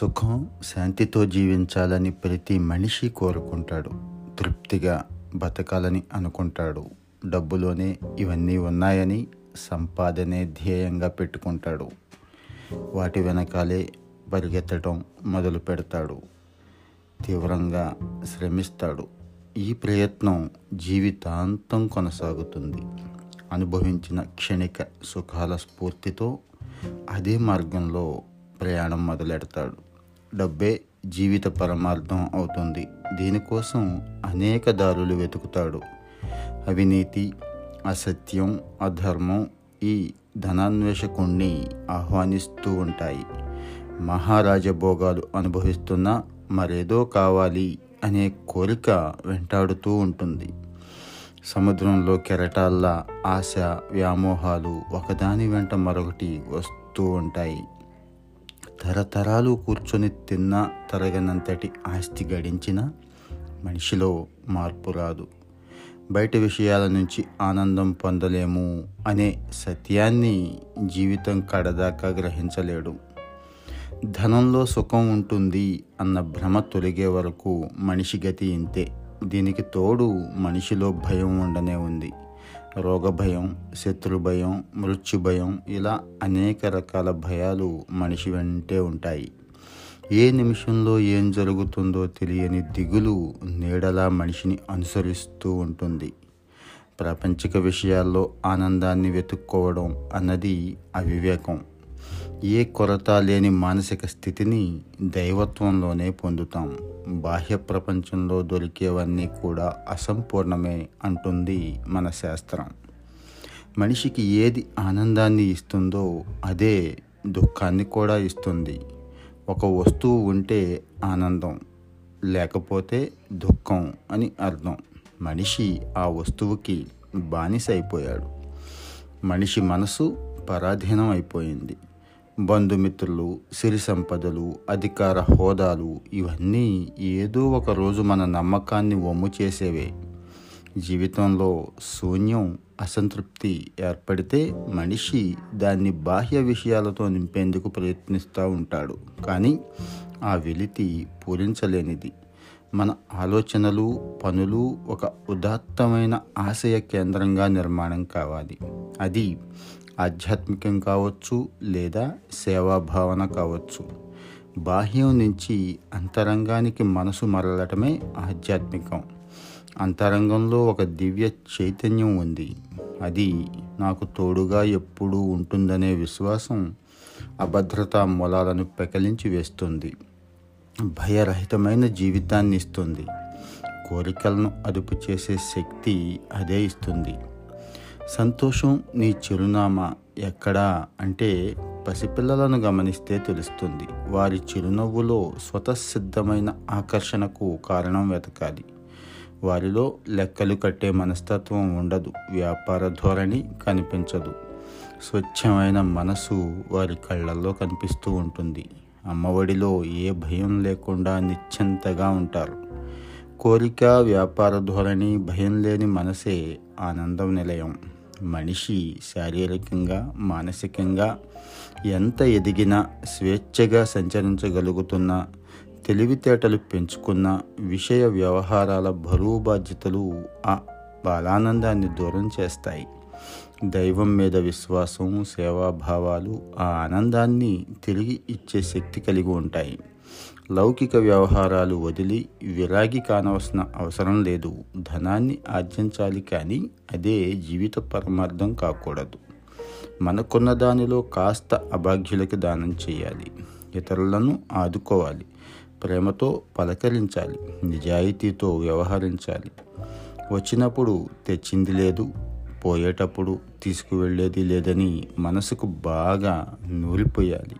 సుఖం శాంతితో జీవించాలని ప్రతి మనిషి కోరుకుంటాడు. తృప్తిగా బతకాలని అనుకుంటాడు. డబ్బులోనే ఇవన్నీ ఉన్నాయని సంపాదనే ధ్యేయంగా పెట్టుకుంటాడు. వాటి వెనకాలే పరిగెత్తడం మొదలు పెడతాడు. తీవ్రంగా శ్రమిస్తాడు. ఈ ప్రయత్నం జీవితాంతం కొనసాగుతుంది. అనుభవించిన క్షణిక సుఖాల స్ఫూర్తితో అదే మార్గంలో ప్రయాణం మొదలెడతాడు. డబ్బే జీవిత పరమార్థం అవుతుంది. దీనికోసం అనేక దారులు వెతుకుతాడు. అవినీతి అసత్యం అధర్మం ఈ ధనాన్వేషకుణ్ణి ఆహ్వానిస్తూ ఉంటాయి. మహారాజభోగాలు అనుభవిస్తున్న మరేదో కావాలి అనే కోరిక వెంటాడుతూ ఉంటుంది. సముద్రంలో కెరటాల్లా ఆశ వ్యామోహాలు ఒకదాని వెంట మరొకటి వస్తూ ఉంటాయి. తరతరాలు కూర్చొని తిన్నా తరగనంతటి ఆస్తి గడించిన మనిషిలో మార్పు రాదు. బయట విషయాల నుంచి ఆనందం పొందలేము అనే సత్యాన్ని జీవితం కడదాకా గ్రహించలేడు. ధనంలో సుఖం ఉంటుంది అన్న భ్రమ తొలగే వరకు మనిషి గతి ఇంతే. దీనికి తోడు మనిషిలో భయం ఉండనే ఉంది. రోగ భయం శత్రు భయం మృత్యు భయం ఇలా అనేక రకాల భయాలు మనిషి వెంటే ఉంటాయి. ఏ నిమిషంలో ఏం జరుగుతుందో తెలియని దిగులు నీడలా మనిషిని అనుసరిస్తూ ఉంటుంది. ప్రాపంచిక విషయాల్లో ఆనందాన్ని వెతుక్కోవడం అన్నది అవివేకం. ఏ కొరత లేని మానసిక స్థితిని దైవత్వంలోనే పొందుతాం. బాహ్య ప్రపంచంలో దొరికేవన్నీ కూడా అసంపూర్ణమే అంటుంది మన శాస్త్రం. మనిషికి ఏది ఆనందాన్ని ఇస్తుందో అదే దుఃఖాన్ని కూడా ఇస్తుంది. ఒక వస్తువు ఉంటే ఆనందం లేకపోతే దుఃఖం అని అర్థం. మనిషి ఆ వస్తువుకి బానిస అయిపోయాడు మనిషి మనసు పరాధీనం అయిపోయింది బంధుమిత్రులు సిరి సంపదలు అధికార హోదాలు ఇవన్నీ ఏదో ఒక రోజు మన నమ్మకాన్ని వమ్ము చేసేవే. జీవితంలో శూన్యం అసంతృప్తి ఏర్పడితే మనిషి దాన్ని బాహ్య విషయాలతో నింపేందుకు ప్రయత్నిస్తూ ఉంటాడు. కానీ ఆ వెలితి పూరించలేనిది. మన ఆలోచనలు పనులు ఒక ఉదాత్తమైన ఆశయ కేంద్రంగా నిర్మాణం కావాలి. అది ఆధ్యాత్మికం కావచ్చు లేదా సేవాభావన కావచ్చు. బాహ్యం నుంచి అంతరంగానికి మనసు మరలటమే ఆధ్యాత్మికం. అంతరంగంలో ఒక దివ్య చైతన్యం ఉంది. అది నాకు తోడుగా ఎప్పుడూ ఉంటుందనే విశ్వాసం అభద్రతా మూలాలను పెకలించి వేస్తుంది. భయరహితమైన జీవితాన్ని ఇస్తుంది. కోరికలను అదుపు చేసే శక్తి అదే ఇస్తుంది. సంతోషం నీ చిరునామా ఎక్కడా అంటే పసిపిల్లలను గమనిస్తే తెలుస్తుంది. వారి చిరునవ్వులో స్వతసిద్ధమైన ఆకర్షణకు కారణం వెతకాలి. వారిలో లెక్కలు కట్టే మనస్తత్వం ఉండదు. వ్యాపార ధోరణి కనిపించదు. స్వచ్ఛమైన మనసు వారి కళ్ళల్లో కనిపిస్తూ ఉంటుంది. అమ్మఒడిలో ఏ భయం లేకుండా నిశ్చింతగా ఉంటారు. కోరిక వ్యాపార ధోరణి భయం లేని మనసే ఆనందం నిలయం. మనిషి శారీరకంగా మానసికంగా ఎంత ఎదిగినా స్వేచ్ఛగా సంచరించగలుగుతున్నా తెలివితేటలు పెంచుకున్న విషయ వ్యవహారాల బరువు బాధ్యతలు ఆ బాలానందాన్ని దూరం చేస్తాయి. దైవం మీద విశ్వాసం సేవాభావాలు ఆ ఆనందాన్ని తిరిగి ఇచ్చే శక్తి కలిగి ఉంటాయి. లౌకిక వ్యవహారాలు వదిలి విరాగి కానవలసిన అవసరం లేదు. ధనాన్ని ఆర్జించాలి కానీ అదే జీవిత పరమార్థం కాకూడదు. మనకున్న దానిలో కాస్త అభాగ్యులకి దానం చేయాలి. ఇతరులను ఆదుకోవాలి. ప్రేమతో పలకరించాలి. నిజాయితీతో వ్యవహరించాలి. వచ్చినప్పుడు తెచ్చింది లేదు పోయేటప్పుడు తీసుకువెళ్ళేది లేదని మనసుకు బాగా నూరిపోయాలి.